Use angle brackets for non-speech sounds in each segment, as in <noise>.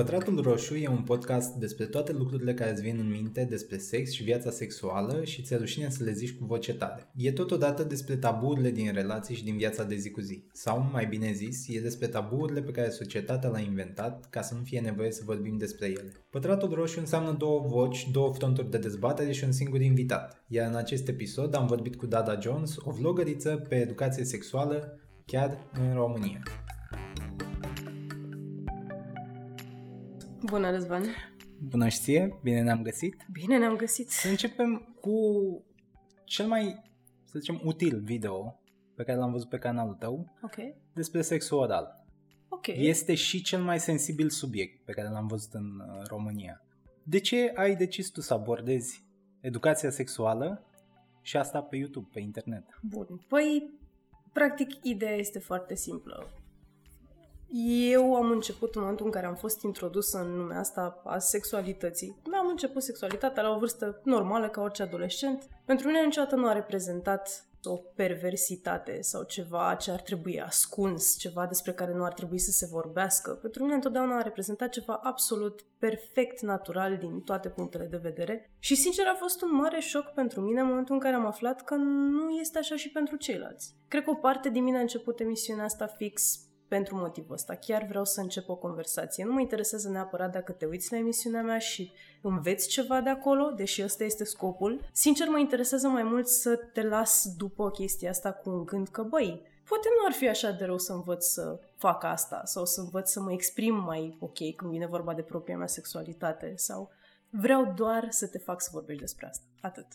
Pătratul Roșu e un podcast despre toate lucrurile care îți vin în minte despre sex și viața sexuală și ți-e rușine să le zici cu voce tare. E totodată despre taburile din relații și din viața de zi cu zi. Sau, mai bine zis, e despre taburile pe care societatea le-a inventat ca să nu fie nevoie să vorbim despre ele. Pătratul Roșu înseamnă două voci, două fronturi de dezbatere și un singur invitat. Iar în acest episod am vorbit cu Dada Jones, o vlogăriță pe educație sexuală, chiar în România. Bună, Răzvan! Bună și ție, bine ne-am găsit. Bine ne-am găsit. Să începem cu cel mai, să zicem, util video pe care l-am văzut pe canalul tău Ok. despre sexul oral. Ok. Este și cel mai sensibil subiect pe care l-am văzut în uh, România. De ce ai decis tu să abordezi educația sexuală și asta pe YouTube, pe internet? Bun. Păi, practic, ideea este foarte simplă. Eu am început în momentul în care am fost introdusă în lumea asta a sexualității. Mi-am început sexualitatea la o vârstă normală ca orice adolescent. Pentru mine niciodată nu a reprezentat o perversitate sau ceva ce ar trebui ascuns, ceva despre care nu ar trebui să se vorbească. Pentru mine întotdeauna a reprezentat ceva absolut perfect natural din toate punctele de vedere și sincer a fost un mare șoc pentru mine în momentul în care am aflat că nu este așa și pentru ceilalți. Cred că o parte din mine a început emisiunea asta fix pentru motivul ăsta. Chiar vreau să încep o conversație. Nu mă interesează neapărat dacă te uiți la emisiunea mea și înveți ceva de acolo, deși ăsta este scopul. Sincer, mă interesează mai mult să te las după chestia asta cu un gând că, băi, poate nu ar fi așa de rău să învăț să fac asta sau să învăț să mă exprim mai ok când vine vorba de propria mea sexualitate sau vreau doar să te fac să vorbești despre asta. Atât.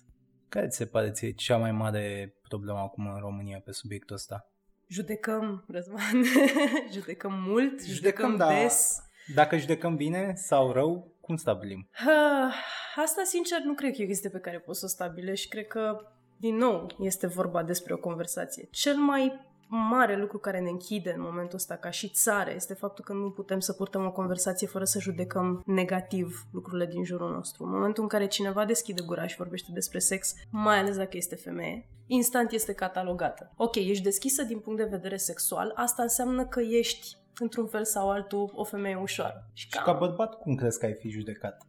Care ți se pare ție cea mai mare problemă acum în România pe subiectul ăsta? Judecăm, Răzvan, <laughs> judecăm mult, judecăm, judecăm da. des. Dacă judecăm bine sau rău, cum stabilim? Ha, asta, sincer, nu cred că e o chestie pe care poți să o stabilești. Cred că, din nou, este vorba despre o conversație. Cel mai mare lucru care ne închide în momentul ăsta ca și țară este faptul că nu putem să purtăm o conversație fără să judecăm negativ lucrurile din jurul nostru. În momentul în care cineva deschide gura și vorbește despre sex, mai ales dacă este femeie, instant este catalogată. Ok, ești deschisă din punct de vedere sexual, asta înseamnă că ești într-un fel sau altul o femeie ușoară. Și, și ca bărbat cum crezi că ai fi judecat?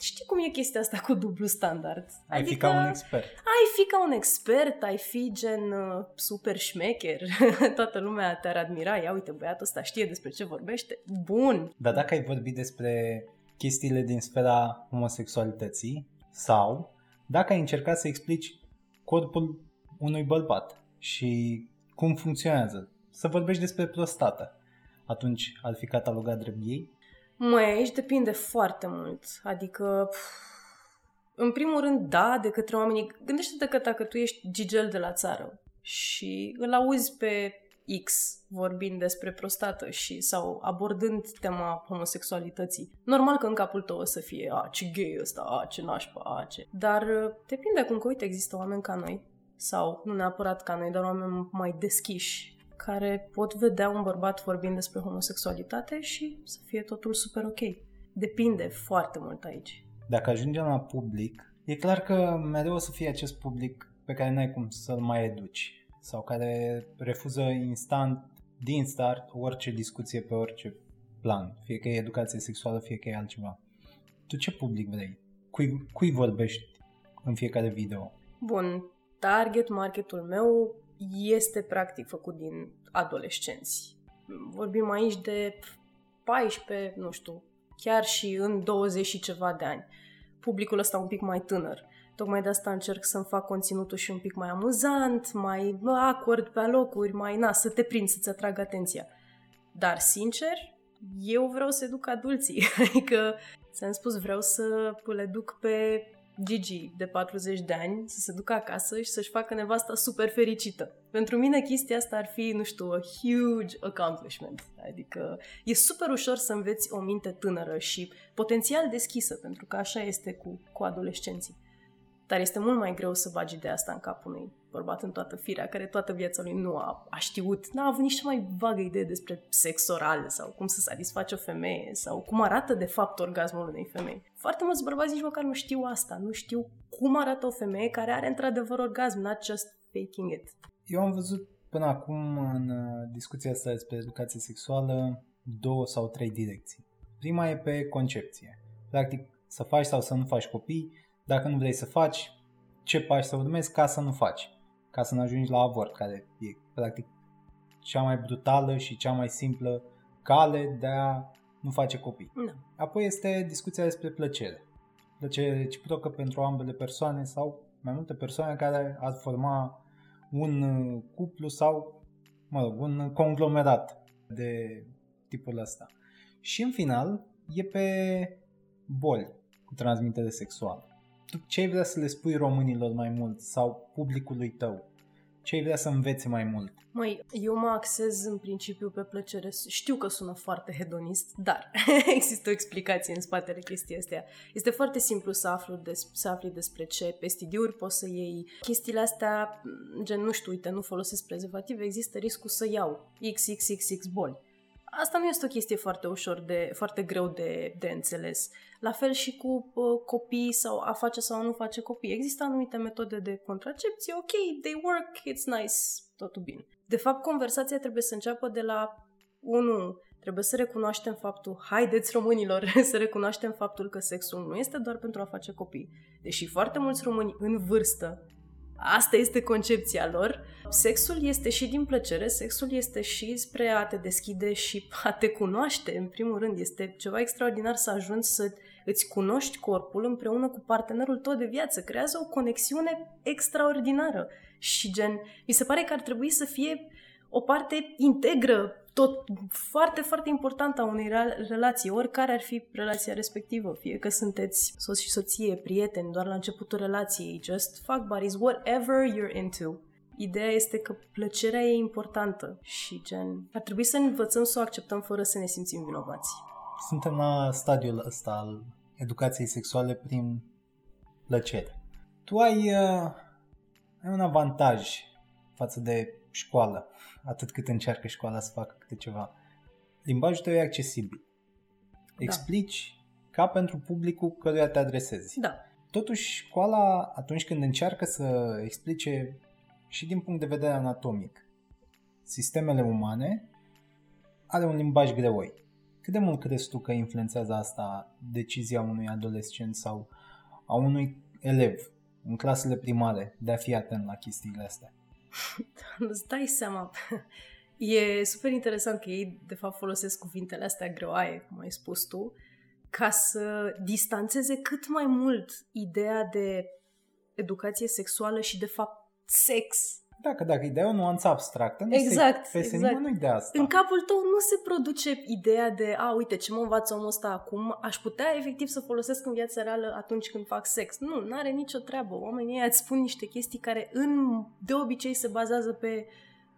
Știi cum e chestia asta cu dublu standard. Ai adică, fi ca un expert. Ai fi ca un expert, ai fi gen uh, super șmecher. <laughs> Toată lumea te-ar admira. Ia uite, băiatul ăsta știe despre ce vorbește. Bun. Dar dacă ai vorbit despre chestiile din sfera homosexualității sau dacă ai încercat să explici corpul unui bărbat și cum funcționează, să vorbești despre prostată, atunci ar fi catalogat drept ei? Măi, aici depinde foarte mult. Adică, în primul rând, da, de către oamenii... Gândește-te că dacă tu ești gigel de la țară și îl auzi pe X vorbind despre prostată și sau abordând tema homosexualității. Normal că în capul tău o să fie, a, ce gay ăsta, a, ce nașpa, a, ce... Dar uh, depinde cum că, uite, există oameni ca noi sau nu neapărat ca noi, dar oameni mai deschiși care pot vedea un bărbat vorbind despre homosexualitate și să fie totul super ok. Depinde foarte mult aici. Dacă ajungem la public, e clar că mereu o să fie acest public pe care n-ai cum să-l mai educi sau care refuză instant, din start, orice discuție pe orice plan, fie că e educație sexuală, fie că e altceva. Tu ce public vrei? Cui, cui vorbești în fiecare video? Bun, target marketul meu este practic făcut din adolescenți. Vorbim aici de 14, nu știu, chiar și în 20 și ceva de ani. Publicul ăsta un pic mai tânăr. Tocmai de asta încerc să-mi fac conținutul și un pic mai amuzant, mai acord pe locuri, mai na, să te prind, să-ți atrag atenția. Dar, sincer, eu vreau să educ adulții. <laughs> Adică, ți-am spus, vreau să le duc pe Gigi de 40 de ani să se ducă acasă și să-și facă nevasta super fericită. Pentru mine chestia asta ar fi, nu știu, a huge accomplishment. Adică e super ușor să înveți o minte tânără și potențial deschisă, pentru că așa este cu, cu adolescenții. Dar este mult mai greu să bagi de asta în capul unui bărbat în toată firea, care toată viața lui nu a, a știut, n-a avut nici cea mai vagă idee despre sex oral sau cum să satisface o femeie sau cum arată de fapt orgasmul unei femei. Foarte mulți bărbați nici măcar nu știu asta, nu știu cum arată o femeie care are într-adevăr orgasm, not just faking it. Eu am văzut până acum în uh, discuția asta despre educație sexuală două sau trei direcții. Prima e pe concepție. Practic, să faci sau să nu faci copii, dacă nu vrei să faci, ce pași să urmezi ca să nu faci, ca să nu ajungi la avort, care e practic cea mai brutală și cea mai simplă cale de a nu face copii. Da. Apoi este discuția despre plăcere. Plăcere reciprocă pentru ambele persoane sau mai multe persoane care ar forma un uh, cuplu sau, mă rog, un conglomerat de tipul ăsta. Și în final e pe boli cu transmitere sexuală. Tu ce ai vrea să le spui românilor mai mult sau publicului tău? Ce ai vrea să învețe mai mult? Măi, eu mă axez în principiu pe plăcere. Știu că sună foarte hedonist, dar <laughs> există o explicație în spatele chestii astea. Este foarte simplu să, aflu des- să afli despre ce pestidiuri poți să iei. Chestiile astea, gen, nu știu, uite, nu folosesc prezervative, există riscul să iau XXXX boli asta nu este o chestie foarte ușor de, foarte greu de, de înțeles. La fel și cu uh, copii sau a face sau a nu face copii. Există anumite metode de contracepție, ok, they work, it's nice, totul bine. De fapt, conversația trebuie să înceapă de la 1. Trebuie să recunoaștem faptul, haideți românilor, <laughs> să recunoaștem faptul că sexul nu este doar pentru a face copii. Deși foarte mulți români în vârstă Asta este concepția lor. Sexul este și din plăcere, sexul este și spre a te deschide și <laughs> a te cunoaște, în primul rând. Este ceva extraordinar să ajungi să îți cunoști corpul împreună cu partenerul tău de viață. Creează o conexiune extraordinară. Și gen, mi se pare că ar trebui să fie o parte integră tot foarte, foarte important a unei relații, oricare ar fi relația respectivă, fie că sunteți soț și soție, prieteni, doar la începutul relației, just fuck buddies, whatever you're into. Ideea este că plăcerea e importantă și gen, ar trebui să învățăm să o acceptăm fără să ne simțim vinovați. Suntem la stadiul ăsta al educației sexuale prin plăcere. Tu ai, uh, ai un avantaj față de școală, atât cât încearcă școala să facă câte ceva. Limbajul tău e accesibil. Da. Explici da. ca pentru publicul căruia te adresezi. Da. Totuși, școala, atunci când încearcă să explice și din punct de vedere anatomic sistemele umane, are un limbaj greoi. Cât de mult crezi tu că influențează asta decizia unui adolescent sau a unui elev în clasele primare de a fi atent la chestiile astea? <laughs> îți dai seama. <laughs> E super interesant că ei, de fapt, folosesc cuvintele astea greoaie, cum ai spus tu, ca să distanțeze cât mai mult ideea de educație sexuală și, de fapt, sex dacă, dacă ideea e o nuanță abstractă, nu exact, se exact. nu de asta. În capul tău nu se produce ideea de, a, uite, ce mă învață omul ăsta acum, aș putea efectiv să folosesc în viața reală atunci când fac sex. Nu, nu are nicio treabă. Oamenii îți spun niște chestii care în, de obicei se bazează pe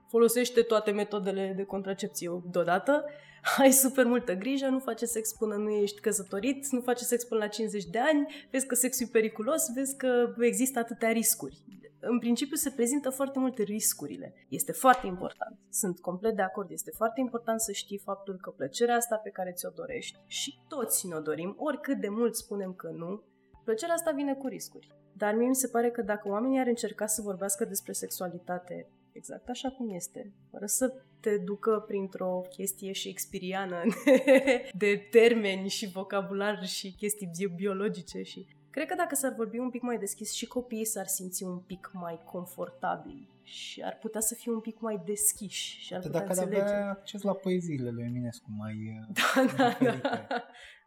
folosește toate metodele de contracepție deodată, <laughs> ai super multă grijă, nu face sex până nu ești căsătorit, nu face sex până la 50 de ani, vezi că sexul e periculos, vezi că există atâtea riscuri în principiu se prezintă foarte multe riscurile. Este foarte important. Sunt complet de acord. Este foarte important să știi faptul că plăcerea asta pe care ți-o dorești și toți ne-o dorim, oricât de mult spunem că nu, plăcerea asta vine cu riscuri. Dar mie mi se pare că dacă oamenii ar încerca să vorbească despre sexualitate exact așa cum este, fără să te ducă printr-o chestie shakespeariană de, <laughs> de termeni și vocabular și chestii biologice și Cred că dacă s-ar vorbi un pic mai deschis și copiii s-ar simți un pic mai confortabili și ar putea să fie un pic mai deschiși și ar putea dacă înțelege. avea acces la poeziile lui Eminescu mai <laughs> da, da, da.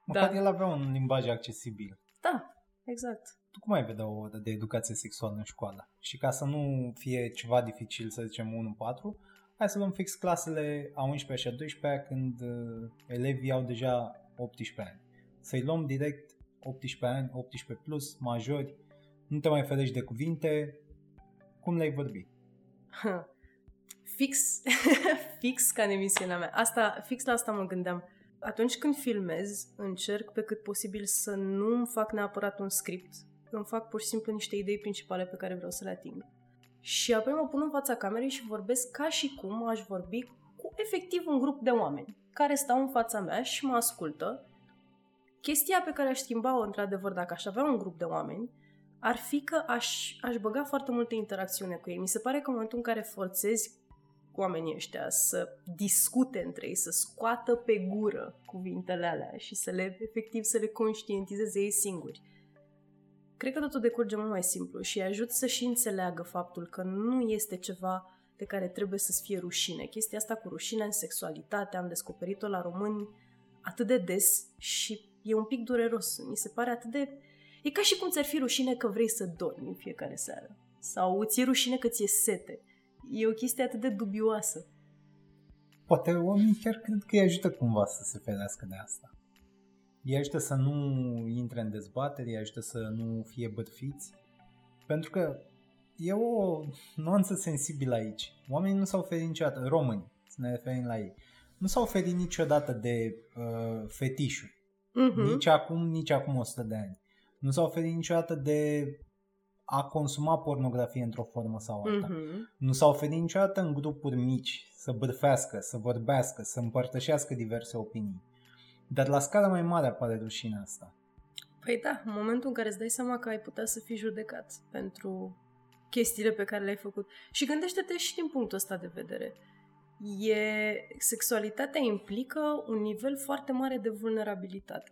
Măcar da. el avea un limbaj accesibil. Da, exact. Tu cum ai vedea o oră de educație sexuală în școală? Și ca să nu fie ceva dificil, să zicem 1-4, hai să luăm fix clasele a 11 și a 12 când uh, elevii au deja 18 ani. Să-i luăm direct 18 ani, 18 plus, majori, nu te mai ferești de cuvinte, cum le-ai vorbi? <laughs> Fix, <laughs> fix ca în emisiunea mea. Asta, fix la asta mă gândeam. Atunci când filmez, încerc pe cât posibil să nu îmi fac neapărat un script. Îmi fac pur și simplu niște idei principale pe care vreau să le ating. Și apoi mă pun în fața camerei și vorbesc ca și cum aș vorbi cu efectiv un grup de oameni care stau în fața mea și mă ascultă Chestia pe care aș schimba-o, într-adevăr, dacă aș avea un grup de oameni, ar fi că aș, aș băga foarte multă interacțiune cu ei. Mi se pare că în momentul în care forțezi oamenii ăștia să discute între ei, să scoată pe gură cuvintele alea și să le, efectiv, să le conștientizeze ei singuri. Cred că totul decurge mult mai simplu și îi ajut să și înțeleagă faptul că nu este ceva de care trebuie să-ți fie rușine. Chestia asta cu rușine în sexualitate am descoperit-o la români atât de des și e un pic dureros. Mi se pare atât de... E ca și cum ți-ar fi rușine că vrei să dormi în fiecare seară. Sau ți-e rușine că ți-e sete. E o chestie atât de dubioasă. Poate oamenii chiar cred că îi ajută cumva să se ferească de asta. Îi ajută să nu intre în dezbateri, îi ajută să nu fie bărfiți. Pentru că e o nuanță sensibilă aici. Oamenii nu s-au oferit niciodată, români, să ne referim la ei, nu s-au oferit niciodată de uh, fetișuri. Uh-huh. Nici acum, nici acum 100 de ani. Nu s-au oferit niciodată de a consuma pornografie într-o formă sau alta. Uh-huh. Nu s-au oferit niciodată în grupuri mici să bârfească, să vorbească, să împărtășească diverse opinii. Dar la scară mai mare apare rușinea asta. Păi da, în momentul în care îți dai seama că ai putea să fii judecat pentru chestiile pe care le-ai făcut. Și gândește-te și din punctul ăsta de vedere. E, sexualitatea implică un nivel foarte mare de vulnerabilitate.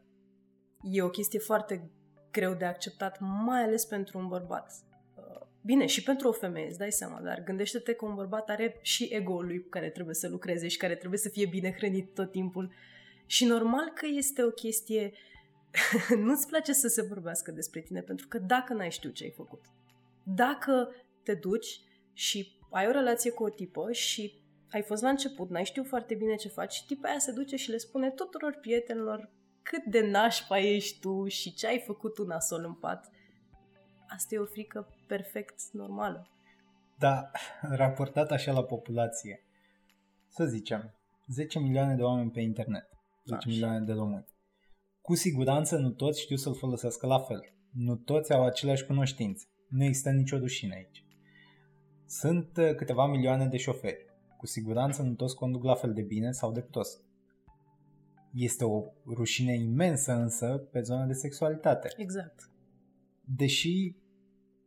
E o chestie foarte greu de acceptat, mai ales pentru un bărbat. Uh, bine, și pentru o femeie, îți dai seama, dar gândește-te că un bărbat are și ego-ul lui cu care trebuie să lucreze și care trebuie să fie bine hrănit tot timpul. Și normal că este o chestie... <laughs> Nu-ți place să se vorbească despre tine, pentru că dacă n-ai știut ce ai făcut, dacă te duci și ai o relație cu o tipă și ai fost la început, n-ai știut foarte bine ce faci și tipa aia se duce și le spune tuturor prietenilor cât de nașpa ești tu și ce ai făcut tu nasol în pat. Asta e o frică perfect normală. Da, raportat așa la populație, să zicem, 10 milioane de oameni pe internet, 10 așa. milioane de români. Cu siguranță nu toți știu să-l folosească la fel. Nu toți au aceleași cunoștințe. Nu există nicio rușine aici. Sunt uh, câteva milioane de șoferi. Cu siguranță nu toți conduc la fel de bine sau de prost. Este o rușine imensă însă pe zona de sexualitate. Exact. Deși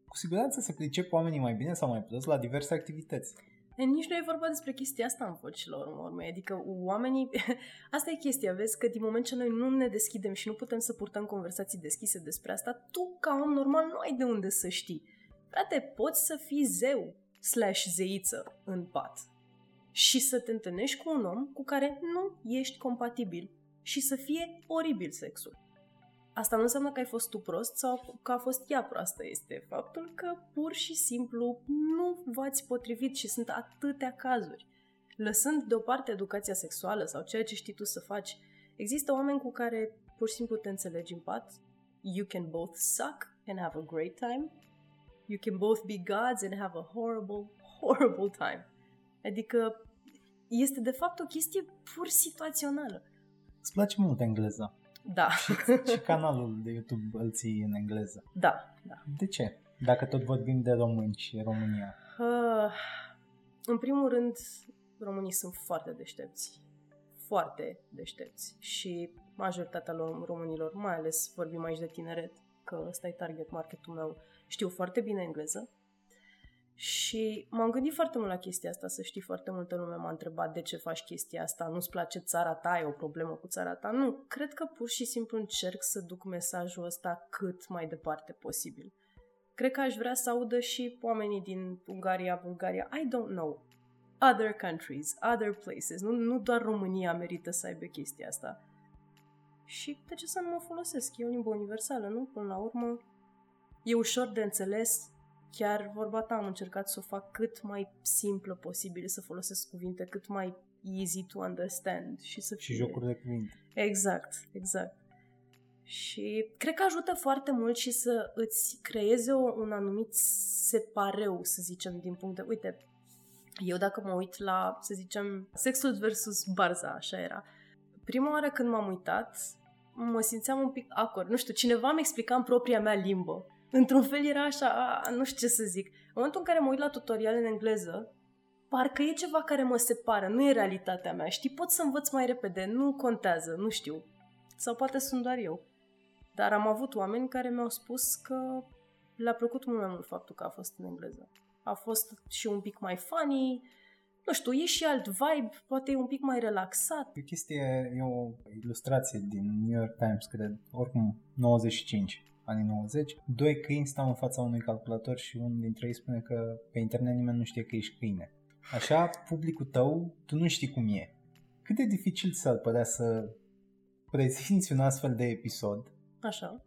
cu siguranță se pricep oamenii mai bine sau mai prost la diverse activități. E, nici nu e vorba despre chestia asta în fond și la urmă urmei. Adică oamenii... <laughs> asta e chestia, vezi că din moment ce noi nu ne deschidem și nu putem să purtăm conversații deschise despre asta, tu ca om normal nu ai de unde să știi. Frate, poți să fii zeu slash zeiță în pat și să te întâlnești cu un om cu care nu ești compatibil și să fie oribil sexul. Asta nu înseamnă că ai fost tu prost sau că a fost ea proastă. Este faptul că pur și simplu nu v-ați potrivit și sunt atâtea cazuri. Lăsând deoparte educația sexuală sau ceea ce știi tu să faci, există oameni cu care pur și simplu te înțelegi în pat. You can both suck and have a great time. You can both be gods and have a horrible, horrible time. Adică este de fapt o chestie pur situațională. Îți place mult engleza? Da. Și, și canalul de YouTube îl ții în engleză? Da, da. De ce? Dacă tot vorbim de români și România. Uh, în primul rând, românii sunt foarte deștepți. Foarte deștepți. Și majoritatea lor, românilor, mai ales vorbim aici de tineret, că ăsta e target marketul meu, știu foarte bine engleză și m-am gândit foarte mult la chestia asta, să știi, foarte multă lume m-a întrebat de ce faci chestia asta, nu-ți place țara ta, ai o problemă cu țara ta. Nu, cred că pur și simplu încerc să duc mesajul ăsta cât mai departe posibil. Cred că aș vrea să audă și oamenii din Ungaria, Bulgaria, I don't know, other countries, other places. Nu, nu doar România merită să aibă chestia asta. Și de ce să nu mă folosesc? E o limbă universală, nu? Până la urmă, e ușor de înțeles, chiar vorba ta am încercat să o fac cât mai simplă posibil, să folosesc cuvinte cât mai easy to understand și să fie... Și jocuri de cuvinte. Exact, exact. Și cred că ajută foarte mult și să îți creeze o, un anumit separeu, să zicem, din punct de... Uite, eu dacă mă uit la, să zicem, sexul versus barza, așa era. Prima oară când m-am uitat, mă simțeam un pic acord. Nu știu, cineva mi explica în propria mea limbă într-un fel era așa, a, nu știu ce să zic. În momentul în care mă uit la tutoriale în engleză, parcă e ceva care mă separă, nu e realitatea mea. Știi, pot să învăț mai repede, nu contează, nu știu. Sau poate sunt doar eu. Dar am avut oameni care mi-au spus că le-a plăcut mult mai mult faptul că a fost în engleză. A fost și un pic mai funny, nu știu, e și alt vibe, poate e un pic mai relaxat. E o chestie, e o ilustrație din New York Times, cred, oricum 95 anii 90, doi câini stau în fața unui calculator și unul dintre ei spune că pe internet nimeni nu știe că ești câine. Așa, publicul tău, tu nu știi cum e. Cât de dificil să părea să prezinți un astfel de episod Așa.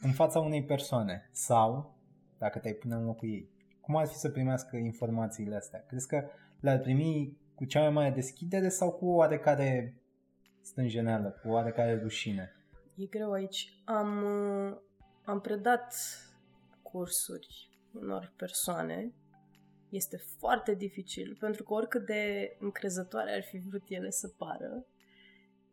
în fața unei persoane sau dacă te-ai pune în locul ei. Cum ar fi să primească informațiile astea? Crezi că le-ar primi cu cea mai mare deschidere sau cu o oarecare stânjeneală, cu o oarecare rușine? E greu aici. Am, uh, am predat cursuri unor persoane. Este foarte dificil, pentru că oricât de încrezătoare ar fi vrut ele să pară,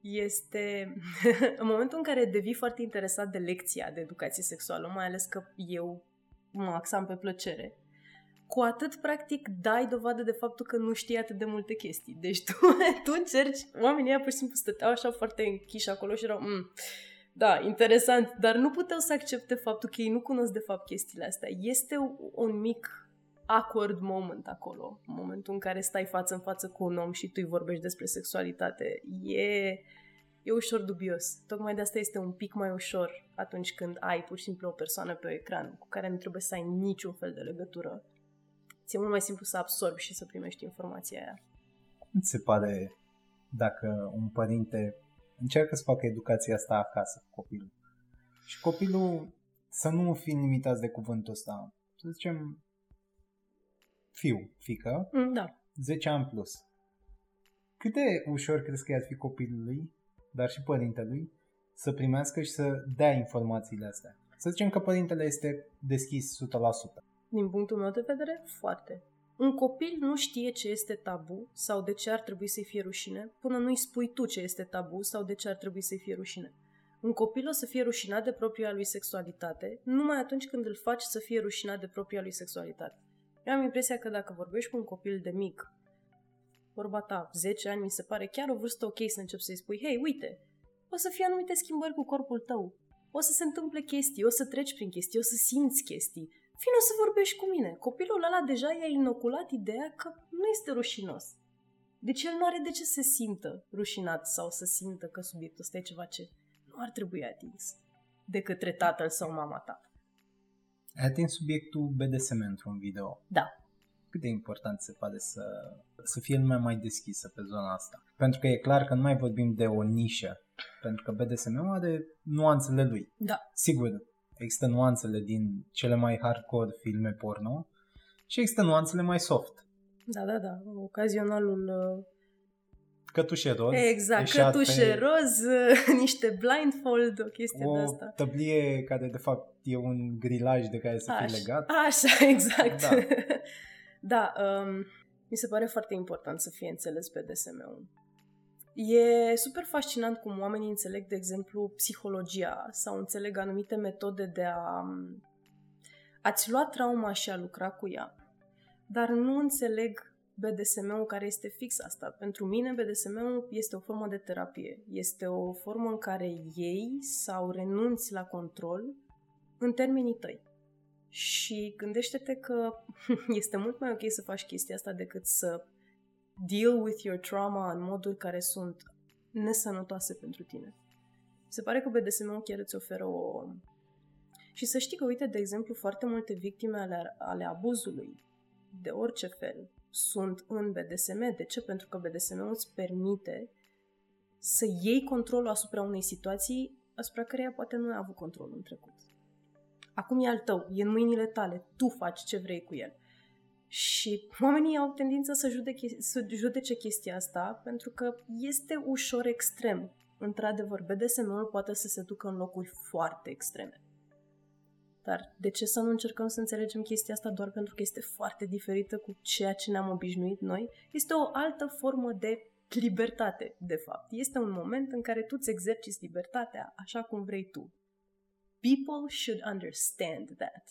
este <laughs> în momentul în care devii foarte interesat de lecția de educație sexuală, mai ales că eu mă axam pe plăcere, cu atât, practic, dai dovadă de faptul că nu știi atât de multe chestii. Deci tu, <laughs> tu încerci, oamenii ăia pur și simplu stăteau așa foarte închiși acolo și erau, mm, da, interesant, dar nu puteau să accepte faptul că ei nu cunosc de fapt chestiile astea. Este un mic awkward moment acolo, în momentul în care stai față în față cu un om și tu îi vorbești despre sexualitate. E, e ușor dubios. Tocmai de asta este un pic mai ușor atunci când ai pur și simplu o persoană pe ecran cu care nu trebuie să ai niciun fel de legătură. Ți-e mult mai simplu să absorbi și să primești informația aia. Cum ți se pare dacă un părinte încearcă să facă educația asta acasă cu copilul și copilul să nu fi limitați de cuvântul ăsta, să zicem fiu, fică, Mm, da. 10 ani plus. Cât de ușor crezi că i-ar fi copilului, dar și părintelui, să primească și să dea informațiile astea? Să zicem că părintele este deschis 100%. Din punctul meu de vedere, foarte. Un copil nu știe ce este tabu sau de ce ar trebui să-i fie rușine până nu-i spui tu ce este tabu sau de ce ar trebui să-i fie rușine. Un copil o să fie rușinat de propria lui sexualitate numai atunci când îl faci să fie rușinat de propria lui sexualitate. Eu am impresia că dacă vorbești cu un copil de mic, vorba ta, 10 ani, mi se pare chiar o vârstă ok să începi să-i spui, hei, uite, o să fie anumite schimbări cu corpul tău, o să se întâmple chestii, o să treci prin chestii, o să simți chestii, Vino să vorbești cu mine. Copilul ăla deja i-a inoculat ideea că nu este rușinos. Deci el nu are de ce să se simtă rușinat sau să simtă că subiectul ăsta e ceva ce nu ar trebui atins de către tatăl sau mama ta. Ai atins subiectul BDSM într-un video. Da. Cât de important se pare să, să fie lumea mai deschisă pe zona asta? Pentru că e clar că nu mai vorbim de o nișă, pentru că BDSM are nuanțele lui. Da. Sigur, există nuanțele din cele mai hardcore filme porno și există nuanțele mai soft. Da, da, da. Ocazionalul... uh, Cătușe roz. Exact, eșat cătușe pe roz, uh, <laughs> niște blindfold, o chestie de O asta. tăblie care de fapt e un grilaj de care să fie Așa. legat. Așa, <laughs> exact. Da. <laughs> da, um, mi se pare foarte important să fie înțeles BDSM-ul. E super fascinant cum oamenii înțeleg, de exemplu, psihologia sau înțeleg anumite metode de a um, a-ți lua trauma și a lucra cu ea, dar nu înțeleg BDSM-ul care este fix asta. Pentru mine BDSM-ul este o formă de terapie. Este o formă în care ei sau renunți la control în termenii tăi. Și gândește-te că <laughs> este mult mai ok să faci chestia asta decât să deal with your trauma în moduri care sunt nesănătoase pentru tine. Se pare că BDSM-ul chiar îți oferă o... Și să știi că, uite, de exemplu, foarte multe victime ale, ale abuzului, de orice fel, sunt în BDSM. De ce? Pentru că BDSM îți permite să iei controlul asupra unei situații asupra căreia poate nu ai avut control în trecut. Acum e al tău, e în mâinile tale, tu faci ce vrei cu el. Și oamenii au tendința să judece, să judece chestia asta pentru că este ușor extrem. Într-adevăr, BDSM-ul poate să se ducă în locuri foarte extreme. Dar de ce să nu încercăm să înțelegem chestia asta doar pentru că este foarte diferită cu ceea ce ne-am obișnuit noi? Este o altă formă de libertate, de fapt. Este un moment în care tu îți exerciți libertatea așa cum vrei tu. People should understand that.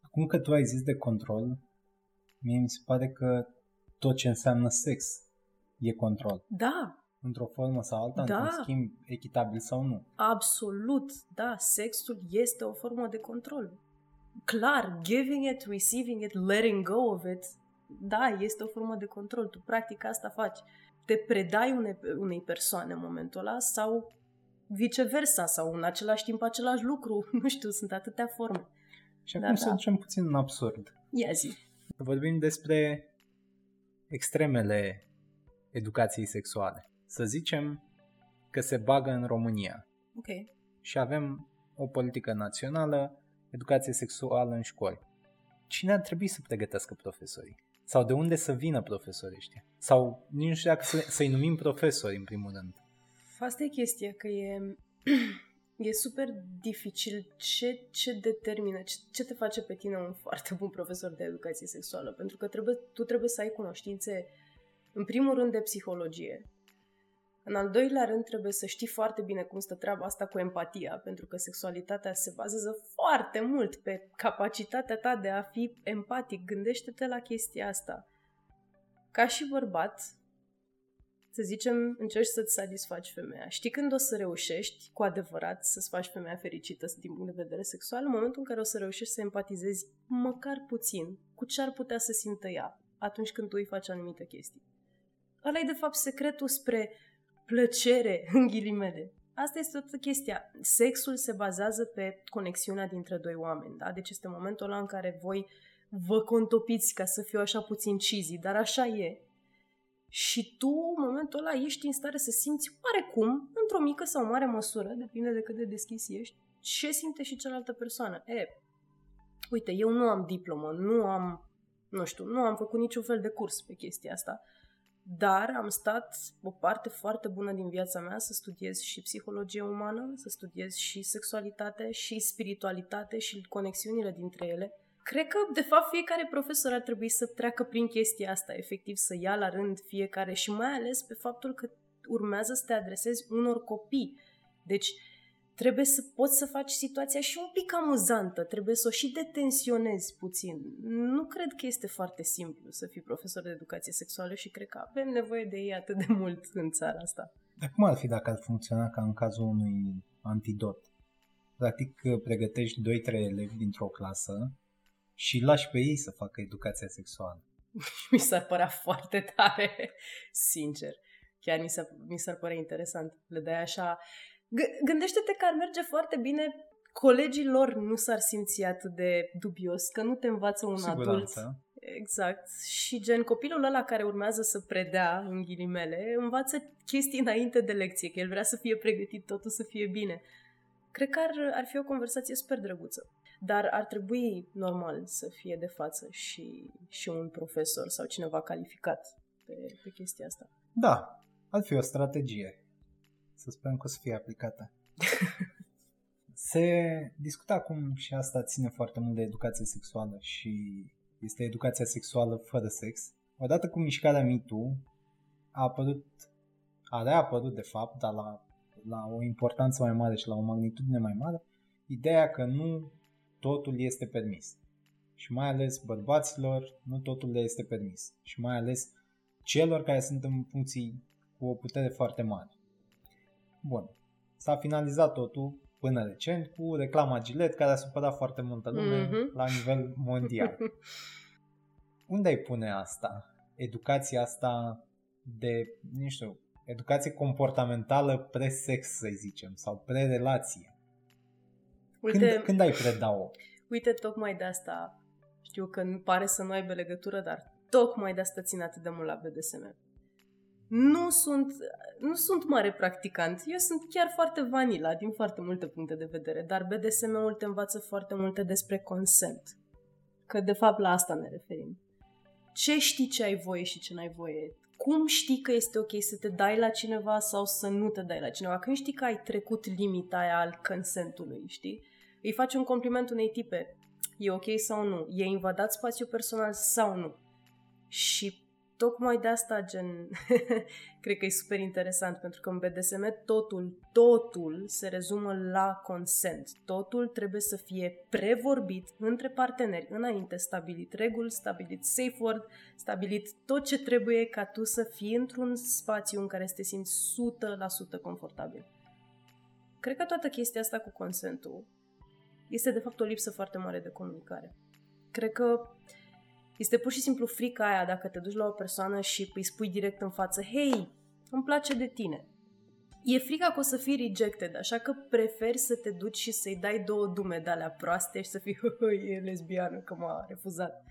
Acum că tu ai zis de control, mie mi se pare că tot ce înseamnă sex e control. Da, Într-o formă sau alta, Da. într-un schimb echitabil sau nu. absolut, da, sexul este o formă de control. Clar, giving it, receiving it, letting go of it Da, este o formă de control. Tu practic asta faci. Te predai unei, unei persoane în momentul ăla sau viceversa sau în același timp același lucru. <laughs> Nu știu, sunt atâtea forme. Și acum da, să da. ducem puțin în absurd. Ia zi. Vorbim despre extremele educației sexuale. Să zicem că se bagă în România. Ok. Și avem o politică națională, educație sexuală în școli. Cine ar trebui să pregătească profesorii? Sau de unde să vină profesorii ăștia? Sau nici nu știu dacă să, să-i numim profesori în primul rând. Asta e chestia, că e, <clears throat> e super dificil ce, ce determină, ce, ce te face pe tine un foarte bun profesor de educație sexuală. Pentru că trebuie, tu trebuie să ai cunoștințe, în primul rând, de psihologie. În al doilea rând, trebuie să știi foarte bine cum stă treaba asta cu empatia, pentru că sexualitatea se bazează foarte mult pe capacitatea ta de a fi empatic. Gândește-te la chestia asta. Ca și bărbat, să zicem, încerci să-ți satisfaci femeia. Știi când o să reușești cu adevărat să-ți faci femeia fericită din punct de vedere sexual? În momentul în care o să reușești să empatizezi măcar puțin cu ce ar putea să simtă ea atunci când tu îi faci anumite chestii. Ăla e de fapt secretul spre plăcere, în ghilimele. Asta este toată chestia. Sexul se bazează pe conexiunea dintre doi oameni, da? Deci este momentul ăla în care voi vă contopiți ca să fiu așa puțin cheesy, dar așa e. Și tu, în momentul ăla, ești în stare să simți oarecum, într-o mică sau mare măsură, depinde de cât de deschis ești, ce simte și cealaltă persoană. E, uite, eu nu am diplomă, nu am, nu știu, nu am făcut niciun fel de curs pe chestia asta, dar am stat o parte foarte bună din viața mea să studiez și psihologie umană, să studiez și sexualitate, și spiritualitate, și conexiunile dintre ele Cred că, de fapt, fiecare profesor ar trebui să treacă prin chestia asta, efectiv să ia la rând fiecare și mai ales pe faptul că urmează să te adresezi unor copii. Deci, trebuie să poți să faci situația și un pic amuzantă, trebuie să o și detensionezi puțin. Nu cred că este foarte simplu să fii profesor de educație sexuală și cred că avem nevoie de ei atât de mult în țara asta. Dar cum ar fi dacă ar funcționa ca în cazul unui antidot? Practic pregătești 2-3 elevi dintr-o clasă și lași pe ei să facă educația sexuală. <laughs> mi s-ar părea foarte tare, sincer. Chiar mi, s-ar, mi s-ar părea interesant. Le dai așa... G- gândește-te că ar merge foarte bine colegii lor nu s-ar simți atât de dubios, că nu te învață un Siguranță. adult. Exact. Și gen copilul ăla care urmează să predea, în ghilimele, învață chestii înainte de lecție, că el vrea să fie pregătit, totul să fie bine. Cred că ar, ar fi o conversație super drăguță. Dar ar trebui, normal, să fie de față și, și un profesor sau cineva calificat pe, pe chestia asta. Da, ar fi o strategie. Să sperăm că o să fie aplicată. <laughs> Se discută acum și asta ține foarte mult de educație sexuală și este educația sexuală fără sex. Odată cu mișcarea MeToo a apărut, a reapărut de fapt, dar la, la o importanță mai mare și la o magnitudine mai mare, ideea că nu totul este permis. Și mai ales bărbaților, nu totul le este permis. Și mai ales celor care sunt în funcții cu o putere foarte mare. Bun. S-a finalizat totul până recent cu reclama Gilet care a supărat foarte multă lume mm-hmm. la nivel mondial. <laughs> Unde ai pune asta? Educația asta de, nu știu, educație comportamentală pre-sex, să zicem, sau pre-relație. Uite, când, când ai preda-o? Uite, tocmai de asta știu că nu pare să nu aibă legătură, dar tocmai de asta țin atât de mult la BDSM. Nu sunt, nu sunt mare practicant. Eu sunt chiar foarte vanila din foarte multe puncte de vedere, dar BDSM-ul te învață foarte multe despre consent. Că de fapt la asta ne referim. Ce știi ce ai voie și ce n-ai voie? Cum știi că este ok să te dai la cineva sau să nu te dai la cineva? Când știi că ai trecut limita aia al consentului, știi? îi faci un compliment unei tipe, e ok sau nu, e invadat spațiu personal sau nu. Și tocmai de asta, gen, <laughs> cred că e super interesant, pentru că în BDSM totul, totul se rezumă la consent. Totul trebuie să fie prevorbit între parteneri, înainte stabilit reguli, stabilit safe word, stabilit tot ce trebuie ca tu să fii într-un spațiu în care să te simți 100% confortabil. Cred că toată chestia asta cu consentul este de fapt o lipsă foarte mare de comunicare. Cred că Este pur și simplu frica aia dacă te duci la o persoană și îi spui direct în față, hei, îmi place de tine. E frica că o să fii rejected, așa că preferi să te duci și să-i dai două dume de alea proaste și să fii, e lesbiană că m-a refuzat.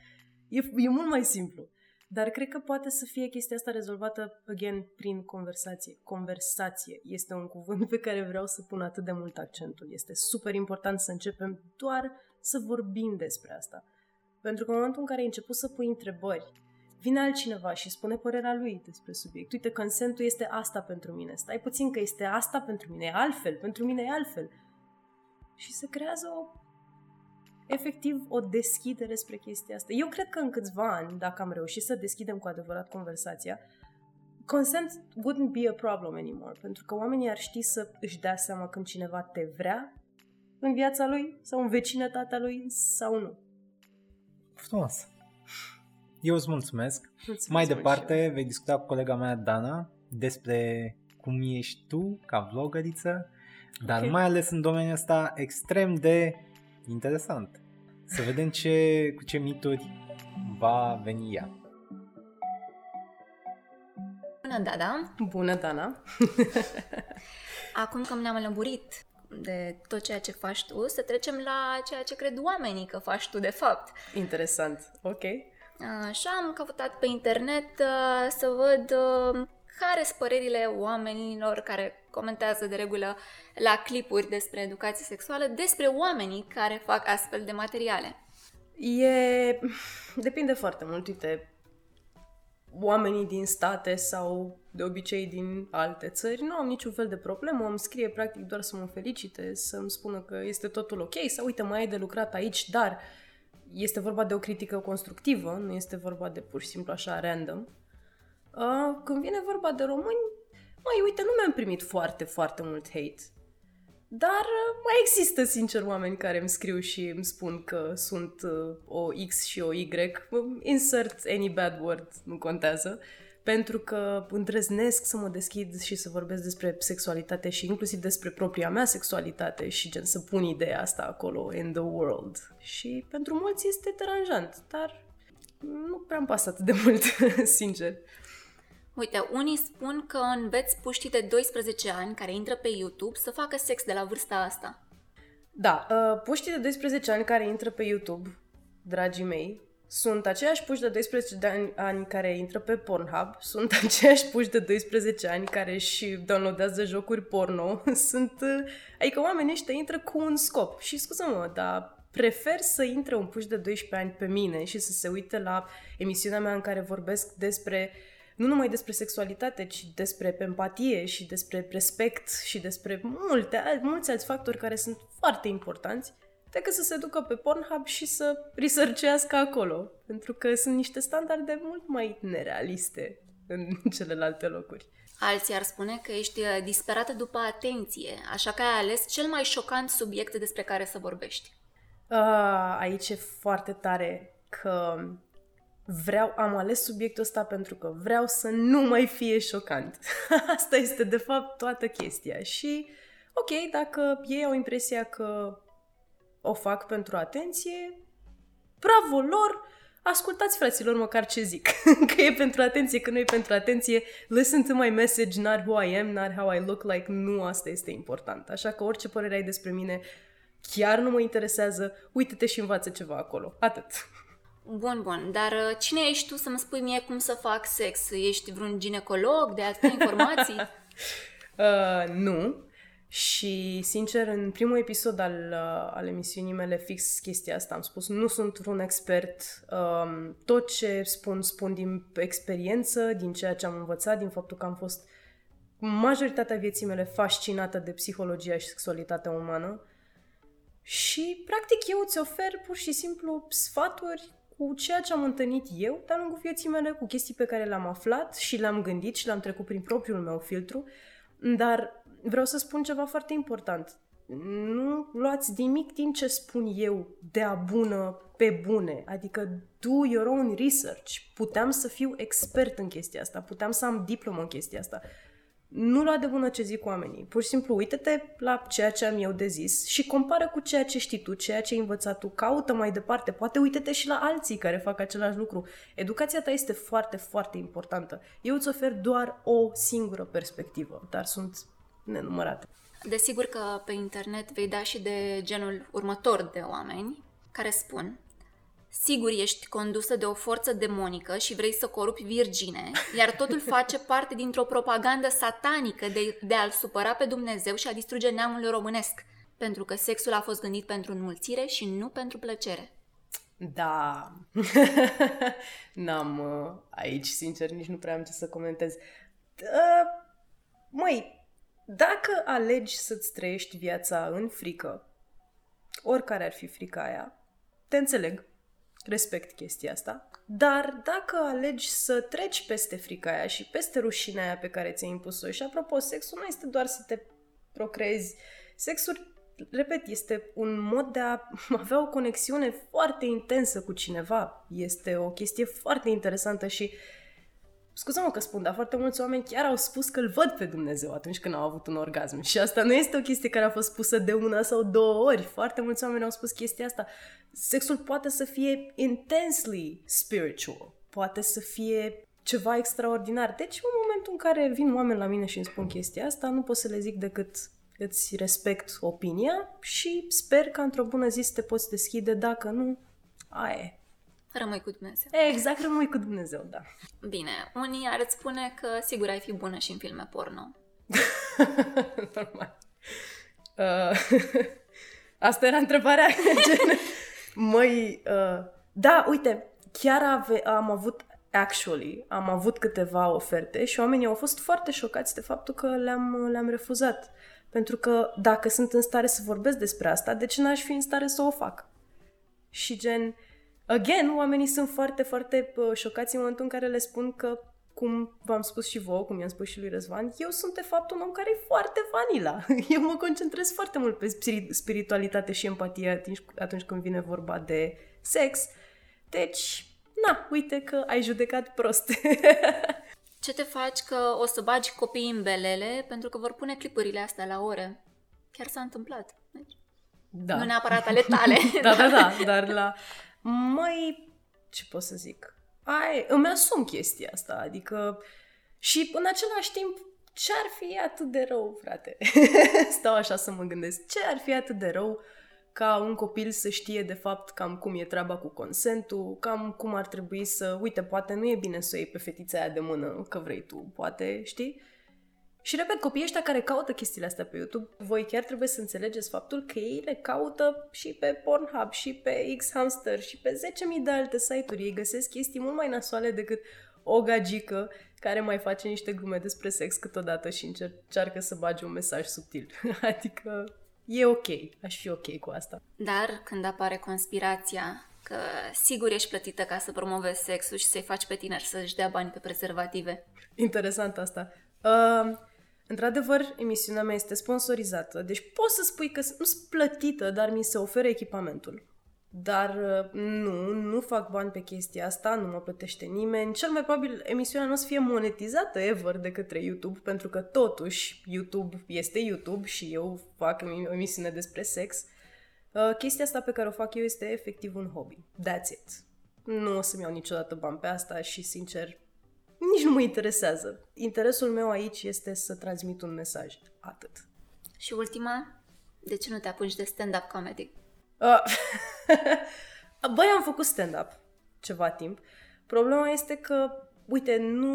E, e mult mai simplu. Dar cred că poate să fie chestia asta rezolvată, again, prin conversație. Conversație este un cuvânt pe care vreau să pun atât de mult accentul. Este super important să începem doar să vorbim despre asta. Pentru că în momentul în care ai început să pui întrebări, vine altcineva și spune părerea lui despre subiect. Uite, consentul este asta pentru mine. Stai puțin că este asta pentru mine, e altfel, pentru mine e altfel. Și se creează o efectiv o deschidere spre chestia asta. Eu cred că în câțiva ani, dacă am reușit să deschidem cu adevărat conversația, consent wouldn't be a problem anymore, pentru că oamenii ar ști să își dea seama când cineva te vrea în viața lui sau în vecinătatea lui sau nu. Frumos. Eu îți mulțumesc. mulțumesc Mai departe vei discuta cu colega mea Dana despre cum ești tu ca vlogăriță, dar okay. mai ales în domeniul ăsta extrem de Interesant. Să vedem ce, cu ce mituri va veni ea. Bună, Dada! Bună, Dana! Acum că ne-am lămurit de tot ceea ce faci tu, să trecem la ceea ce cred oamenii că faci tu de fapt. Interesant, ok. Așa am căutat pe internet uh, să văd uh, care sunt părerile oamenilor care comentează de regulă la clipuri despre educație sexuală, despre oamenii care fac astfel de materiale? E... depinde foarte mult. Uite, oamenii din state sau de obicei din alte țări nu au niciun fel de problemă, îmi scrie practic doar să mă felicite, să-mi spună că este totul ok sau uite mai ai de lucrat aici, dar este vorba de o critică constructivă, nu este vorba de pur și simplu așa random. Uh, când vine vorba de români, mai uite, nu mi-am primit foarte, foarte mult hate. Dar uh, mai există, sincer, oameni care îmi scriu și îmi spun că sunt uh, o X și o Y. Insert any bad word, nu contează. Pentru că îndrăznesc să mă deschid și să vorbesc despre sexualitate și inclusiv despre propria mea sexualitate și gen să pun ideea asta acolo in the world. Și pentru mulți este deranjant, dar nu prea îmi pasă atât de mult, <laughs> sincer. Uite, unii spun că înveți puștii de 12 ani care intră pe YouTube să facă sex de la vârsta asta. Da, uh, puștii de 12 ani care intră pe YouTube, dragii mei, sunt aceiași puși de 12 de ani, ani care intră pe Pornhub, sunt <laughs> aceiași puși de 12 ani care și downloadează jocuri porno, <laughs> sunt, uh, adică oamenii ăștia intră cu un scop. Și scuză-mă, dar prefer să intre un puș de 12 ani pe mine și să se uite la emisiunea mea în care vorbesc despre uh, nu numai despre sexualitate, ci despre empatie și despre respect și despre multe, mulți alți factori care sunt foarte importanți, decât să se ducă pe Pornhub și să researchească acolo. Pentru că sunt niște standarde mult mai nerealiste în <laughs> celelalte locuri. Alții ar spune că ești uh, disperată după atenție, așa că ai ales cel mai șocant subiect despre care să vorbești. Uh, aici e foarte tare că vreau, am ales subiectul ăsta pentru că vreau să nu mai fie șocant. <laughs> Asta este de fapt toată chestia. Și ok, dacă ei au impresia că o fac pentru atenție, bravo lor, ascultați fraților măcar ce zic. <laughs> că e pentru atenție, că nu e pentru atenție. Listen to my message, not who I am, not how I look like. Nu asta este important. Așa că orice părere ai despre mine chiar nu mă interesează. Uite-te și învață ceva acolo. Atât. Bun, bun, dar uh, cine ești tu să-mi spui mie cum să fac sex? Ești vreun ginecolog de atâtea informații? <laughs> uh, nu. Și, sincer, în primul episod al, uh, al emisiunii mele fix chestia asta am spus. Nu sunt vreun expert. Um, tot ce spun, spun din experiență, din ceea ce am învățat, din faptul că am fost majoritatea vieții mele fascinată de psihologia și sexualitatea umană. Și, practic, eu îți ofer pur și simplu sfaturi cu ceea ce am întâlnit eu de-a lungul vieții mele, cu chestii pe care le-am aflat și le-am gândit și le-am trecut prin propriul meu filtru, dar vreau să spun ceva foarte important. Nu luați nimic din ce spun eu de a bună pe bune, adică do your own research. Puteam să fiu expert în chestia asta, puteam să am diplomă în chestia asta. Nu lua de bună ce zic oamenii. Pur și simplu, uite-te la ceea ce am eu de zis și compară cu ceea ce știi tu, ceea ce ai învățat tu, caută mai departe, poate uite-te și la alții care fac același lucru. Educația ta este foarte, foarte importantă. Eu îți ofer doar o singură perspectivă, dar sunt nenumărate. Desigur că pe internet vei da și de genul următor de oameni care spun Sigur ești condusă de o forță demonică și vrei să corupi virgine, iar totul face parte dintr-o propagandă satanică de, de a-L supăra pe Dumnezeu și a distruge neamul românesc, pentru că sexul a fost gândit pentru înmulțire și nu pentru plăcere. Da, <laughs> n-am uh, aici, sincer, nici nu prea am ce să comentez. Uh, măi, dacă alegi să-ți trăiești viața în frică, oricare ar fi frica aia, te înțeleg, respect chestia asta. Dar dacă alegi să treci peste frica aia și peste rușinea aia pe care ți-ai impus-o, și apropo, sexul nu este doar să te procrezi, sexul, repet, este un mod de a <laughs> avea o conexiune foarte intensă cu cineva. Este o chestie foarte interesantă și uh, Scuză-mă că spun, dar foarte mulți oameni chiar au spus că îl văd pe Dumnezeu atunci când au avut un orgasm. Și asta nu este o chestie care a fost spusă de una sau două ori. Foarte mulți oameni au spus chestia asta. Sexul poate să fie intensely spiritual. Poate să fie ceva extraordinar. Deci, în momentul în care vin oameni la mine și îmi spun chestia asta, nu pot să le zic decât îți respect opinia și sper că într-o bună zi să te poți deschide, dacă nu, aia e. Rămâi cu Dumnezeu. Exact, rămâi cu Dumnezeu, da. Bine, unii ar spune că sigur ai fi bună și în filme porno. <laughs> Normal. Uh, <laughs> asta era întrebarea. <laughs> Măi, uh, da, uite, chiar ave- am avut, actually, am avut câteva oferte și oamenii au fost foarte șocați de faptul că le-am, le-am refuzat. Pentru că dacă sunt în stare să vorbesc despre asta, de ce n-aș fi în stare să o fac? Și gen, Again, oamenii sunt foarte, foarte uh, șocați în momentul în care le spun că, cum v-am spus și vouă, cum i-am spus și lui Răzvan, eu sunt de fapt un om care e foarte vanila. <laughs> Eu mă concentrez foarte mult pe spiritualitate și empatie atunci, atunci când vine vorba de sex. Deci, na, uite că ai judecat prost. <laughs> Ce te faci că o să bagi copiii în belele pentru că vor pune clipurile astea la ore? Chiar s-a întâmplat. Deci, da. Nu neapărat ale tale. <laughs> da, da, da, dar la mai, ce pot să zic, ai, îmi asum chestia asta, adică și în același timp ce ar fi atât de rău, frate? <laughs> Stau așa să mă gândesc, ce ar fi atât de rău ca un copil să știe de fapt cam cum e treaba cu consentul, cam cum ar trebui să, uite, poate nu e bine să o iei pe fetița aia de mână, că vrei tu, poate, știi? Și repet, copiii ăștia care caută chestiile astea pe YouTube, voi chiar trebuie să înțelegeți faptul că ei le caută și pe Pornhub, și pe Xhamster, și pe 10.000 de alte site-uri. Ei găsesc chestii mult mai nasoale decât o gagică care mai face niște glume despre sex câteodată și încearcă să bage un mesaj subtil. <laughs> adică e ok, aș fi ok cu asta. Dar când apare conspirația că sigur ești plătită ca să promovezi sexul și să-i faci pe tineri să-și dea bani pe prezervative. Interesant asta. Uh, Într-adevăr, emisiunea mea este sponsorizată, deci poți să spui că nu sunt plătită, dar mi se oferă echipamentul. Dar uh, nu, nu fac bani pe chestia asta, nu mă plătește nimeni. Cel mai probabil emisiunea nu o să fie monetizată ever de către YouTube, pentru că totuși YouTube este YouTube și eu fac o emisiune despre sex. Uh, chestia asta pe care o fac eu este efectiv un hobby. That's it. Nu o să-mi iau niciodată bani pe asta și, sincer, nici nu mă interesează. Interesul meu aici este să transmit un mesaj. Atât. Și ultima, de ce nu te apuci de stand-up comedy? Uh, <laughs> băi, am făcut stand-up ceva timp. Problema este că, uite, nu,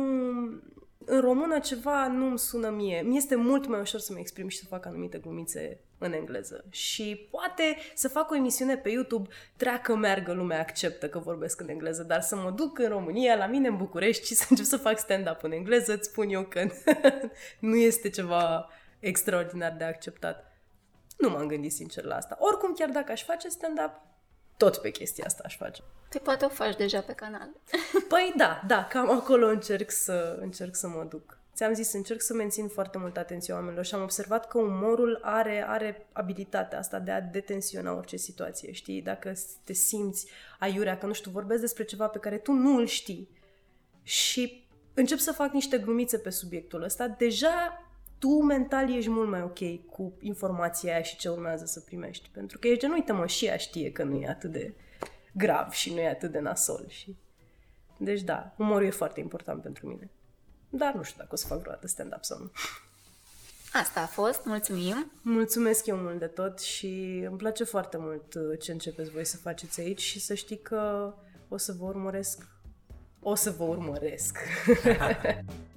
în română ceva nu îmi sună mie. Mi este mult mai ușor să mă exprim și să fac anumite glumițe în engleză. Și poate să fac o emisiune pe YouTube, treacă, meargă, lumea acceptă că vorbesc în engleză, dar să mă duc în România, la mine în București și să încep să fac stand-up în engleză, îți spun eu că <laughs> nu este ceva extraordinar de acceptat. Nu m-am gândit sincer la asta. Oricum, chiar dacă aș face stand-up, tot pe chestia asta aș face. Te poate o faci deja pe canal. Păi da, da, cam acolo încerc să, încerc să mă duc. Ți-am zis, încerc să mențin foarte mult atenția oamenilor și am observat că umorul are, are abilitatea asta de a detensiona orice situație, știi? Dacă te simți aiurea că, nu știu, vorbesc despre ceva pe care tu nu îl știi și încep să fac niște glumițe pe subiectul ăsta, deja tu mental ești mult mai ok cu informația aia și ce urmează să primești. Pentru că ești gen, uite mă, și ea știe că nu e atât de grav și nu e atât de nasol. Și... Deci da, umorul e foarte important pentru mine. Dar nu știu dacă o să fac vreodată stand-up sau nu. Asta a fost, mulțumim! Mulțumesc eu mult de tot și îmi place foarte mult uh, ce începeți voi să faceți aici și să știi că o să vă urmăresc. O să vă urmăresc. <laughs>